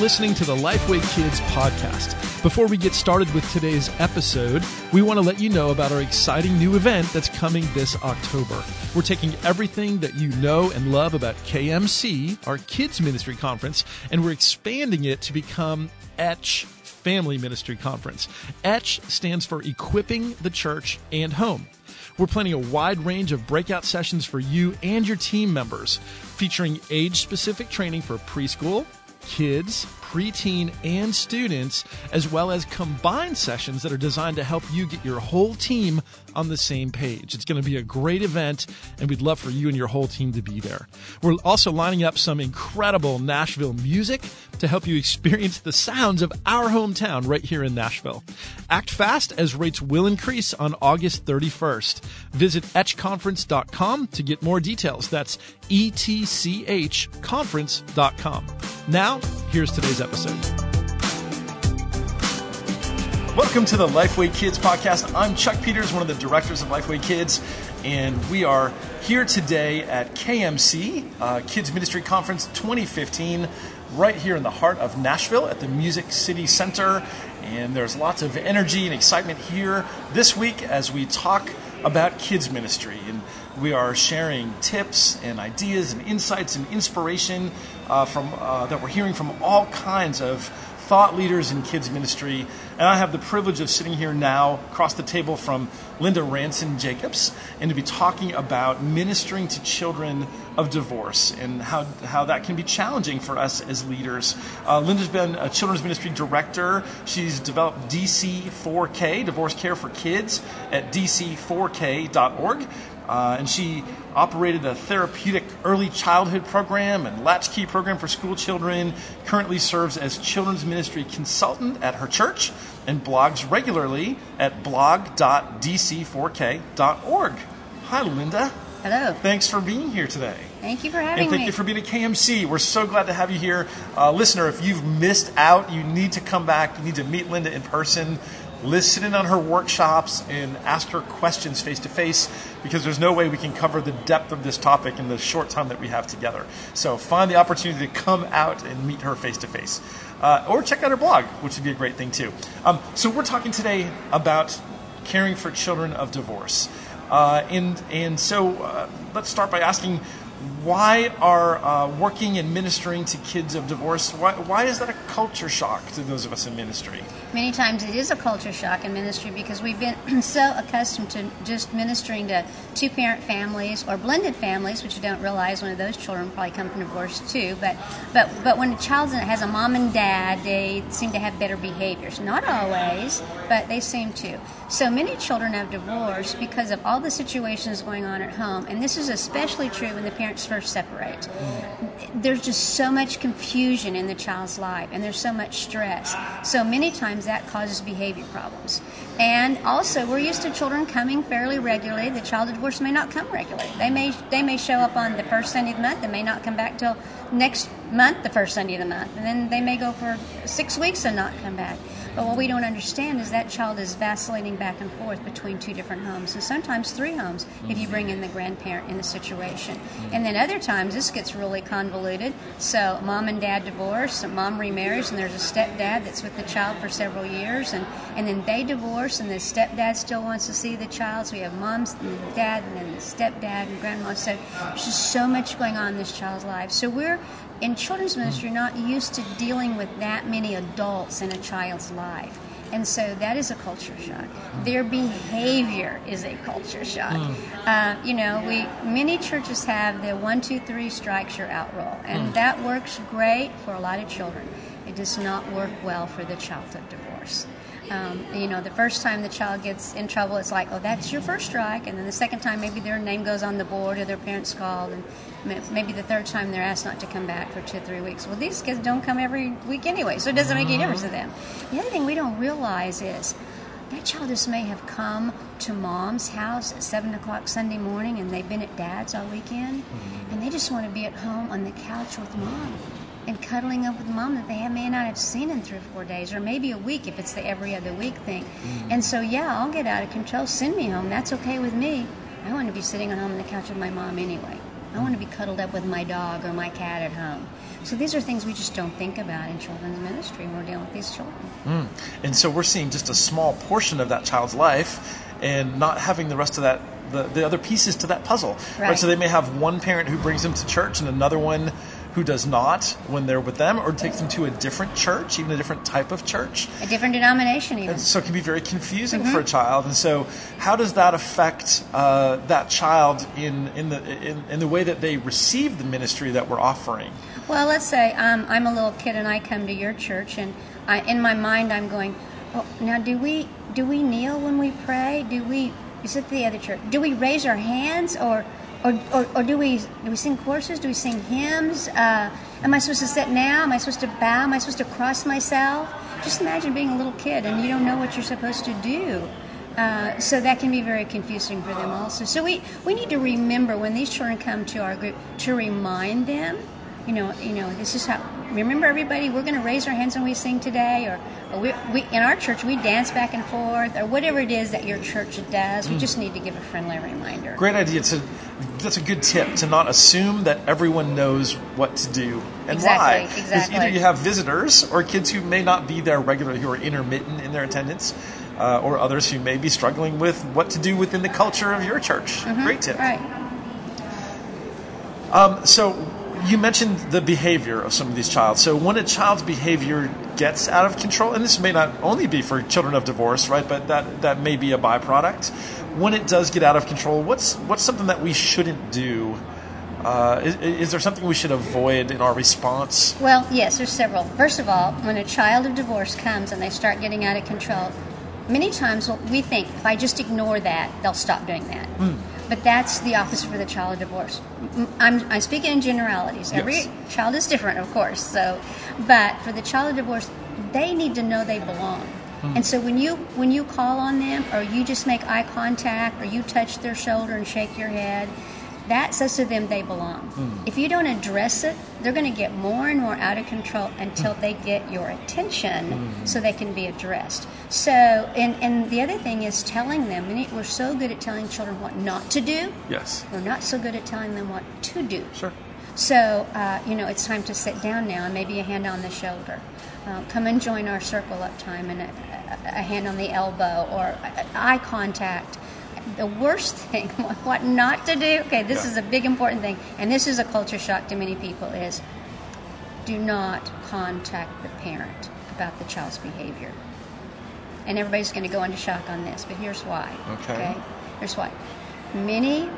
listening to the Lifeway Kids podcast. Before we get started with today's episode, we want to let you know about our exciting new event that's coming this October. We're taking everything that you know and love about KMC, our kids ministry conference, and we're expanding it to become Etch Family Ministry Conference. Etch stands for Equipping the Church and Home. We're planning a wide range of breakout sessions for you and your team members, featuring age specific training for preschool, kids, preteen, and students, as well as combined sessions that are designed to help you get your whole team on the same page. It's going to be a great event, and we'd love for you and your whole team to be there. We're also lining up some incredible Nashville music to help you experience the sounds of our hometown right here in Nashville. Act fast as rates will increase on August 31st. Visit etchconference.com to get more details. That's etchconference.com. Now, here's today's episode. Welcome to the Lifeway Kids podcast. I'm Chuck Peters, one of the directors of Lifeway Kids, and we are here today at KMC, uh, Kids Ministry Conference 2015, right here in the heart of Nashville at the Music City Center. And there's lots of energy and excitement here this week as we talk about kids ministry. And we are sharing tips and ideas and insights and inspiration uh, from uh, that we're hearing from all kinds of thought leaders in kids ministry. And I have the privilege of sitting here now across the table from Linda Ranson Jacobs and to be talking about ministering to children of divorce and how, how that can be challenging for us as leaders. Uh, Linda's been a children's ministry director. She's developed DC4K, Divorce Care for Kids, at dc4k.org. Uh, and she operated a therapeutic early childhood program and latchkey program for school children. Currently serves as children's ministry consultant at her church and blogs regularly at blog.dc4k.org. Hi, Linda. Hello. Thanks for being here today. Thank you for having me. and thank me. you for being at KMC. We're so glad to have you here. Uh, listener, if you've missed out, you need to come back. You need to meet Linda in person, listen in on her workshops, and ask her questions face to face because there's no way we can cover the depth of this topic in the short time that we have together. So find the opportunity to come out and meet her face to face. Or check out her blog, which would be a great thing too. Um, so we're talking today about caring for children of divorce. Uh, and, and so uh, let's start by asking why are uh, working and ministering to kids of divorce why, why is that a culture shock to those of us in ministry Many times it is a culture shock in ministry because we've been so accustomed to just ministering to two parent families or blended families, which you don't realize one of those children probably come from divorce too. But but but when a child has a mom and dad, they seem to have better behaviors. Not always, but they seem to. So many children have divorce because of all the situations going on at home, and this is especially true when the parents first separate. There's just so much confusion in the child's life, and there's so much stress. So many times that causes behavior problems. And also, we're used to children coming fairly regularly. The child divorce may not come regularly. They may they may show up on the first Sunday of the month. They may not come back till next month, the first Sunday of the month, and then they may go for six weeks and not come back. But what we don't understand is that child is vacillating back and forth between two different homes, and sometimes three homes if you bring in the grandparent in the situation. Mm-hmm. And then other times this gets really convoluted. So mom and dad divorce, and mom remarries, and there's a stepdad that's with the child for several years, and, and then they divorce, and the stepdad still wants to see the child. So we have moms and dad, and then the stepdad and grandma. So there's just so much going on in this child's life. So we're in children's ministry you're not used to dealing with that many adults in a child's life. And so that is a culture shock. Their behavior is a culture shock. Uh, you know, we many churches have the one, two, three strikes you're out rule, and that works great for a lot of children. It does not work well for the child of divorce. Um, you know, the first time the child gets in trouble, it's like, oh, that's your first strike. And then the second time, maybe their name goes on the board or their parents called. And maybe the third time they're asked not to come back for two or three weeks. Well, these kids don't come every week anyway, so it doesn't make any difference to them. The other thing we don't realize is that child just may have come to mom's house at 7 o'clock Sunday morning and they've been at dad's all weekend and they just want to be at home on the couch with mom and cuddling up with mom that they may not have seen in three or four days or maybe a week if it's the every other week thing. Mm-hmm. And so, yeah, I'll get out of control. Send me home. That's okay with me. I want to be sitting at home on the couch with my mom anyway. I want to be cuddled up with my dog or my cat at home. So these are things we just don't think about in children's ministry when we're dealing with these children. Mm. And so we're seeing just a small portion of that child's life and not having the rest of that, the, the other pieces to that puzzle. Right. So they may have one parent who brings them to church and another one who does not when they're with them or takes them to a different church, even a different type of church. A different denomination, even. And so it can be very confusing Mm-hmm. for a child. And so, how does that affect uh, that child in in the in, in the way that they receive the ministry that we're offering? Well, let's say um, I'm a little kid and I come to your church, and I, in my mind I'm going, oh, now do we do we kneel when we pray? Do we? Is it the other church? Do we raise our hands, or or, or, or do we do we sing choruses? Do we sing hymns? Uh, am I supposed to sit now? Am I supposed to bow? Am I supposed to cross myself? Just imagine being a little kid and you don't know what you're supposed to do. Uh, so that can be very confusing for them also. So we, we need to remember when these children come to our group to remind them, you know, you know, this is how. Remember, everybody, we're going to raise our hands when we sing today, or, or we, we in our church we dance back and forth, or whatever it is that your church does. We hmm. just need to give a friendly reminder. Great idea. To that's a good tip to not assume that everyone knows what to do and why. Exactly, why. exactly. either you have visitors or kids who may not be there regularly, who are intermittent in their attendance, uh, or others who may be struggling with what to do within the culture of your church. Mm-hmm. Great tip. Right. Um, so you mentioned the behavior of some of these child. So when a child's behavior gets out of control, and this may not only be for children of divorce, right? But that that may be a byproduct. When it does get out of control, what's what's something that we shouldn't do? Uh, is, is there something we should avoid in our response? Well, yes, there's several. First of all, when a child of divorce comes and they start getting out of control, many times we think if I just ignore that, they'll stop doing that. But that's the opposite for the child of divorce. M- I'm, I'm speaking in generalities. Every Yes. child is different, of course. So, but for the child of divorce, they need to know they belong. Hmm. And so when you when you call on them, or you just make eye contact, or you touch their shoulder and shake your head, that says to them they belong. If you don't address it, they're going to get more and more out of control until they get your attention so they can be addressed. So, and, and the other thing is telling them, and we're so good at telling children what not to do, Yes. we're not so good at telling them what to do. Sure. So, uh, you know, it's time to sit down now and maybe a hand on the shoulder. Uh, come and join our circle up time and a, a, a hand on the elbow or eye contact. The worst thing, what not to do, okay, this Yeah. is a big important thing, and this is a culture shock to many people, is do not contact the parent about the child's behavior. And everybody's going to go into shock on this, but here's why. Okay. Here's why. Many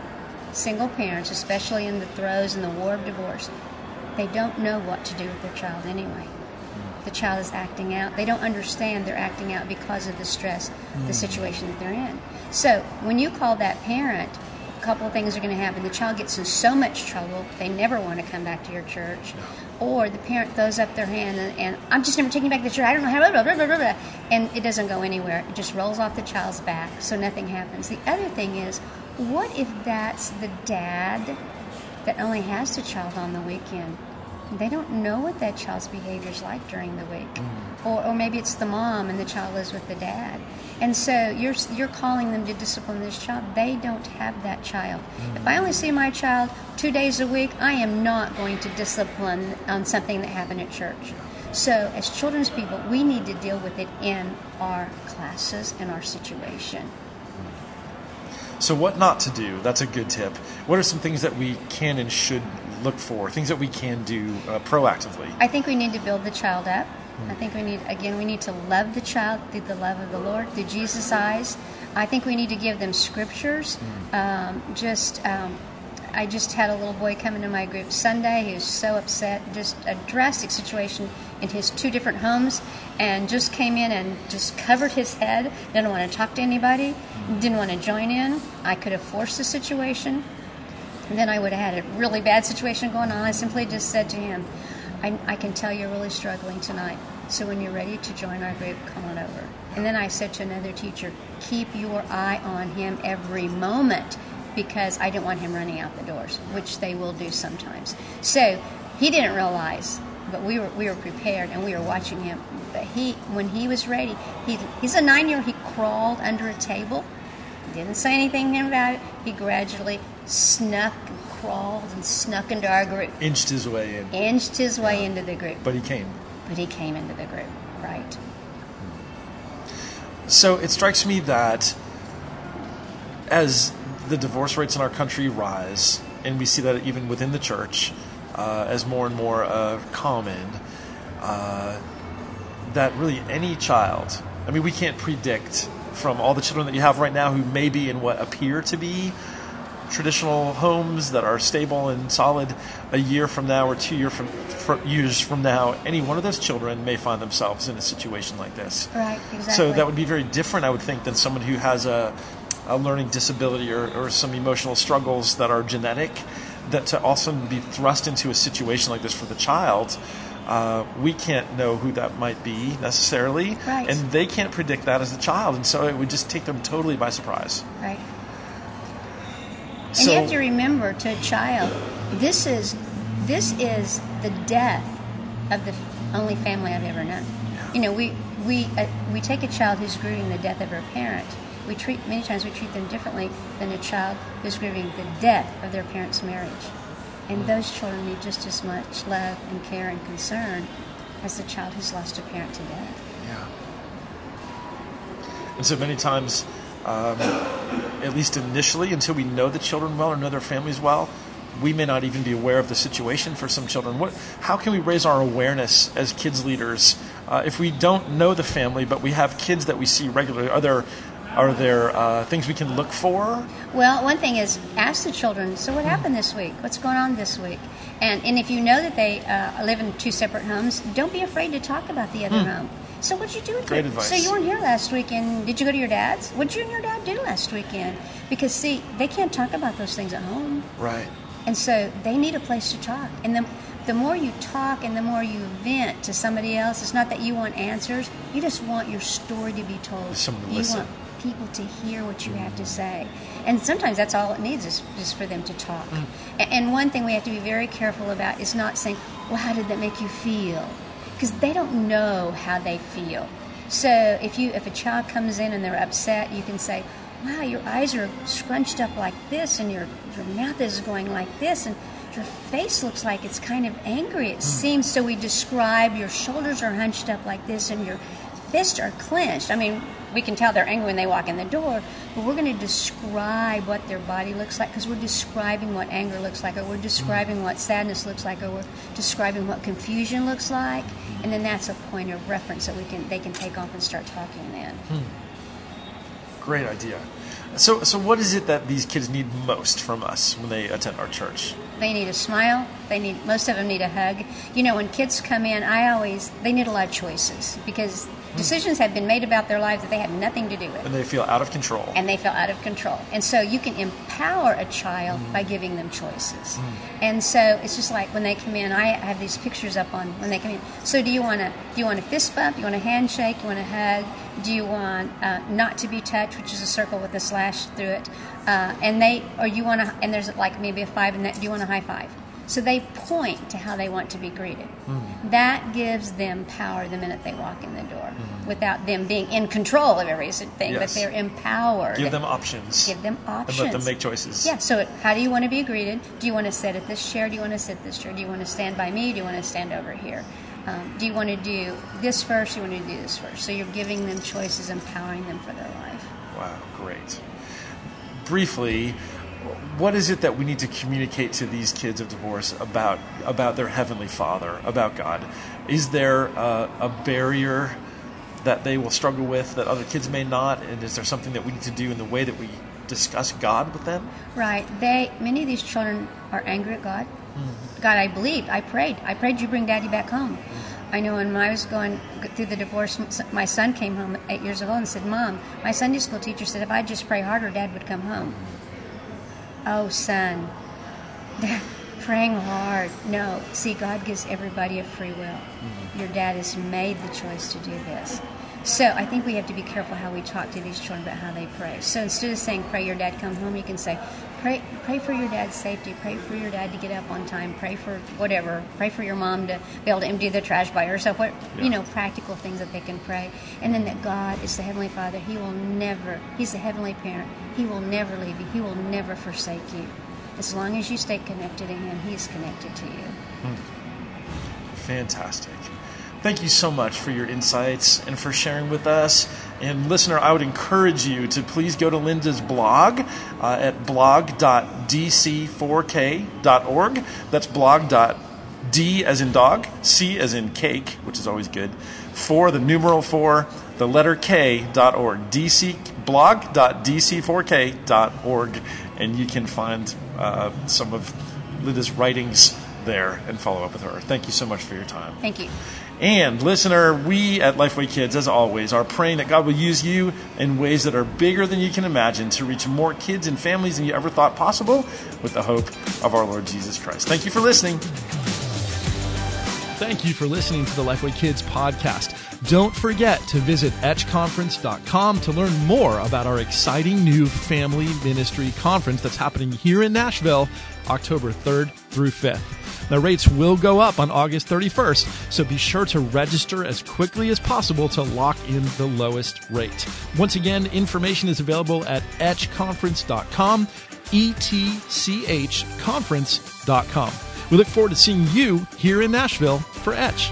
single parents, especially in the throes and the war of divorce, they don't know what to do with their child anyway. The child is acting out. They don't understand they're acting out because of the stress, the mm. situation that they're in. So when you call that parent, a couple of things are going to happen. The child gets in so much trouble, they never want to come back to your church. Or the parent throws up their hand and, and I'm just never taking you back to church. I don't know how, blah, blah, blah, blah, blah. and it doesn't go anywhere. It just rolls off the child's back, so nothing happens. The other thing is, what if that's the dad that only has the child on the weekend? They don't know what that child's behavior is like during the week, mm. or, or maybe it's the mom and the child lives with the dad, and so you're you're calling them to discipline this child. They don't have that child. Mm. If I only see my child two days a week, I am not going to discipline on something that happened at church. So, as children's people, we need to deal with it in our classes and our situation. So what not to do? That's a good tip. What are some things that we can and should look for? Things that we can do uh, proactively. I think we need to build the child up. I think we need, again, we need to love the child through the love of the Lord, through Jesus' eyes. I think we need to give them scriptures. Um, just, um, I just had a little boy come into my group Sunday. He was so upset, just a drastic situation in his two different homes, and just came in and just covered his head. Didn't want to talk to anybody. Didn't want to join in. I could have forced the situation. And then I would have had a really bad situation going on. I simply just said to him, I, I can tell you're really struggling tonight. So when you're ready to join our group, come on over. And then I said to another teacher, keep your eye on him every moment because I didn't want him running out the doors, which they will do sometimes. So he didn't realize, but we were we were prepared and we were watching him. But he, when he was ready, he he's a nine year old. He crawled under a table didn't say anything about it. He gradually snuck and crawled and snuck into our group, Inched his way in, inched his way into the group, but he came. but he came into the group, right? So it strikes me that as the divorce rates in our country rise, and we see that even within the church, uh, as more and more uh, common, uh, that really any child, I mean, we can't predict from all the children that you have right now who may be in what appear to be traditional homes that are stable and solid a year from now or two year from, from years from now, any one of those children may find themselves in a situation like this. Right, exactly. So that would be very different, I would think, than someone who has a, a learning disability or, or some emotional struggles that are genetic. That to also be thrust into a situation like this for the child, uh, we can't know who that might be necessarily, Right. and they can't predict that as a child, and so it would just take them totally by surprise. Right. And so, you have to remember to a child, this is this is the death of the only family I've ever known. You know, we we uh, we take a child who's grieving the death of her parent. We treat many times we treat them differently than a child who's grieving the death of their parent's marriage. And those children need just as much love and care and concern as the child who's lost a parent to death. Yeah. And so many times, um, at least initially, until we know the children well or know their families well, we may not even be aware of the situation for some children. What, how can we raise our awareness as kids leaders uh, if we don't know the family, but we have kids that we see regularly? Are there are there uh, things we can look for? Well, one thing is ask the children. So, what happened this week? What's going on this week? And and if you know that they uh, live in two separate homes, don't be afraid to talk about the other home. So, what'd you do? With. Great advice. So you weren't here last weekend. Did you go to your dad's? What'd you and your dad do last weekend? Because see, they can't talk about those things at home. Right. And so they need a place to talk. And the, the more you talk and the more you vent to somebody else, it's not that you want answers. You just want your story to be told. Someone to you listen. want people to hear what you have to mm. say. And sometimes that's all it needs is just for them to talk. Mm. A- And one thing we have to be very careful about is not saying, well, how did that make you feel? Because they don't know how they feel. So if you if a child comes in and they're upset, you can say, "Wow, your eyes are scrunched up like this, and your your mouth is going like this, and your face looks like it's kind of angry. It hmm. seems." So we describe your shoulders are hunched up like this, and your fists are clenched. I mean, we can tell they're angry when they walk in the door, but we're going to describe what their body looks like because we're describing what anger looks like, or we're describing what sadness looks like, or we're describing what confusion looks like, and then that's a point of reference that we can they can take off and start talking then. Hmm. Great idea. So, so what is it that these kids need most from us when they attend our church? They need a smile. They need most of them need a hug. You know, when kids come in, I always they need a lot of choices because decisions have been made about their lives that they had nothing to do with. And they feel out of control. and they feel out of control. And so you can empower a child by giving them choices. And so it's just like when they come in, I have these pictures up on when they come in. So do you want to do you want a fist bump? Do you want a handshake? Do you want a hug? Do you want uh, not to be touched, which is a circle with a slash through it? Uh, and they or you want to and there's like maybe a five and that do you want a high five? So they point to how they want to be greeted. That gives them power the minute they walk in the door, without them being in control of everything. But Yes. they're empowered. Give them options. Give them options. And let them make choices. Yeah. So, how do you want to be greeted? Do you want to sit at this chair? Do you want to sit this chair? Do you want to stand by me? Do you want to stand over here? Um, do you want to do this first? Do you want to do this first? So you're giving them choices, empowering them for their life. Wow, great. Briefly, what is it that we need to communicate to these kids of divorce about about their heavenly Father, about God? Is there a, a barrier that they will struggle with that other kids may not? And is there something that we need to do in the way that we discuss God with them? Right. They many of these children are angry at God. Mm-hmm. God, I believed. I prayed. I prayed you bring Daddy back home. Mm-hmm. I know when I was going through the divorce, my son came home at eight years old and said, "Mom, my Sunday school teacher said if I just pray harder, Dad would come home." Mm-hmm. Oh, son, praying hard. No, see, God gives everybody a free will. Mm-hmm. Your dad has made the choice to do this. So I think we have to be careful how we talk to these children about how they pray. So instead of saying "Pray your dad come home," you can say, "Pray, pray for your dad's safety. Pray for your dad to get up on time. Pray for whatever. Pray for your mom to be able to empty the trash by herself. What Yeah. you know, practical things that they can pray. And then that God is the heavenly Father. He will never. He's the heavenly parent. He will never leave you. He will never forsake you. as long as you stay connected to Him, He's connected to you. Hmm. Fantastic. Thank you so much for your insights and for sharing with us. And listener, I would encourage you to please go to Linda's blog uh, at blog.dc4k.org. That's blog.d as in dog, c as in cake, which is always good, for the numeral for the letter k.org. DC blog.dc4k.org, and you can find uh, some of Linda's writings there and follow up with her. Thank you so much for your time. Thank you. And listener, we at Lifeway Kids, as always, are praying that God will use you in ways that are bigger than you can imagine to reach more kids and families than you ever thought possible with the hope of our Lord Jesus Christ. Thank you for listening. Thank you for listening to the Lifeway Kids podcast. Don't forget to visit etchconference.com to learn more about our exciting new family ministry conference that's happening here in Nashville, October 3rd through 5th. Now, rates will go up on August 31st, so be sure to register as quickly as possible to lock in the lowest rate. Once again, information is available at etchconference.com, E T C H conference.com. We look forward to seeing you here in Nashville for Etch.